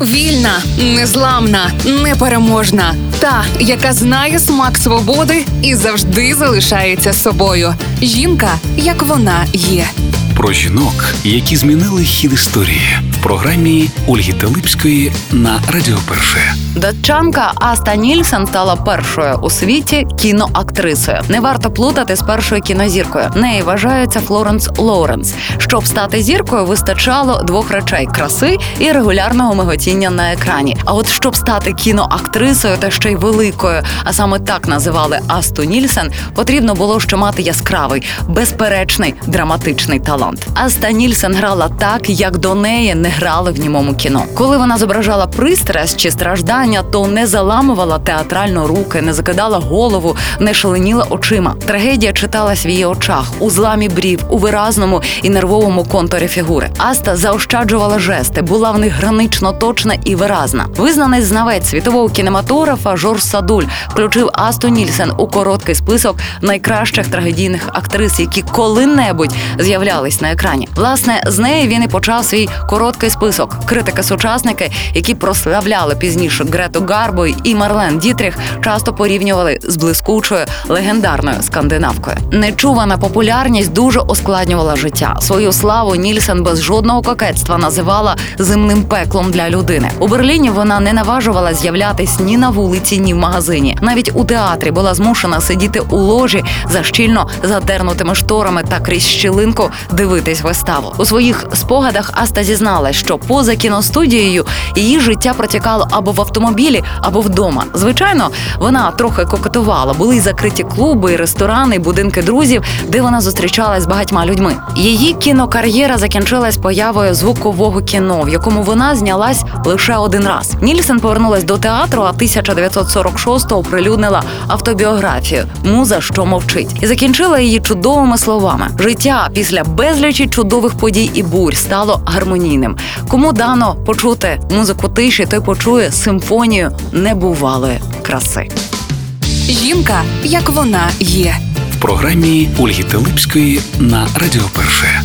Вільна, незламна, непереможна. Та, яка знає смак свободи і завжди залишається собою. Жінка, як вона є. Про жінок, які змінили хід історії програмі Ольги Телипської на Радіо Перше. Датчанка Аста Нільсен стала першою у світі кіноактрисою. Не варто плутати з першою кінозіркою. Неї вважається Флоренс Лоуренс. Щоб стати зіркою, вистачало двох речей: краси і регулярного миготіння на екрані. А от щоб стати кіноактрисою та ще й великою, а саме так називали Асту Нільсен, потрібно було ще мати яскравий, безперечний драматичний талант. Аста Нільсен грала так, як до неї не грали в німому кіно. Коли вона зображала пристрасть чи страждання, то не заламувала театрально руки, не закидала голову, не шаленіла очима. Трагедія читалась в її очах, у зламі брів, у виразному і нервовому контурі фігури. Аста заощаджувала жести, була в них гранично точна і виразна. Визнаний знавець світового кінематографа Жорж Садуль включив Асту Нільсен у короткий список найкращих трагедійних актрис, які коли-небудь з'являлись на екрані. Власне, з неї він і почав свій короткий список. Критики-сучасники, які прославляли пізніше Грету Гарбой і Марлен Дітріх, часто порівнювали з блискучою легендарною скандинавкою. Нечувана популярність дуже ускладнювала життя. Свою славу Нільсен без жодного кокетства називала земним пеклом для людини. У Берліні вона не наважувала з'являтись ні на вулиці, ні в магазині. Навіть у театрі була змушена сидіти у ложі за щільно задернутими шторами та крізь щілинку дивитись виставу. У своїх спогадах Аста зізналась, що поза кіностудією її життя протікало або в автомобілі, або вдома. Звичайно, вона трохи кокетувала. Були закриті клуби, ресторани, будинки друзів, де вона зустрічалась з багатьма людьми. Її кінокар'єра закінчилась появою звукового кіно, в якому вона знялась лише один раз. Нільсен повернулась до театру, а 1946-го оприлюднила автобіографію Муза, що мовчить, і закінчила її чудовими словами: життя після безлічі чудових подій і бурь стало гармонійним. Кому дано почути музику тиші, той почує симфонію небувалої краси. Жінка, як вона є. В програмі Ольги Телипської на Радіо Перше.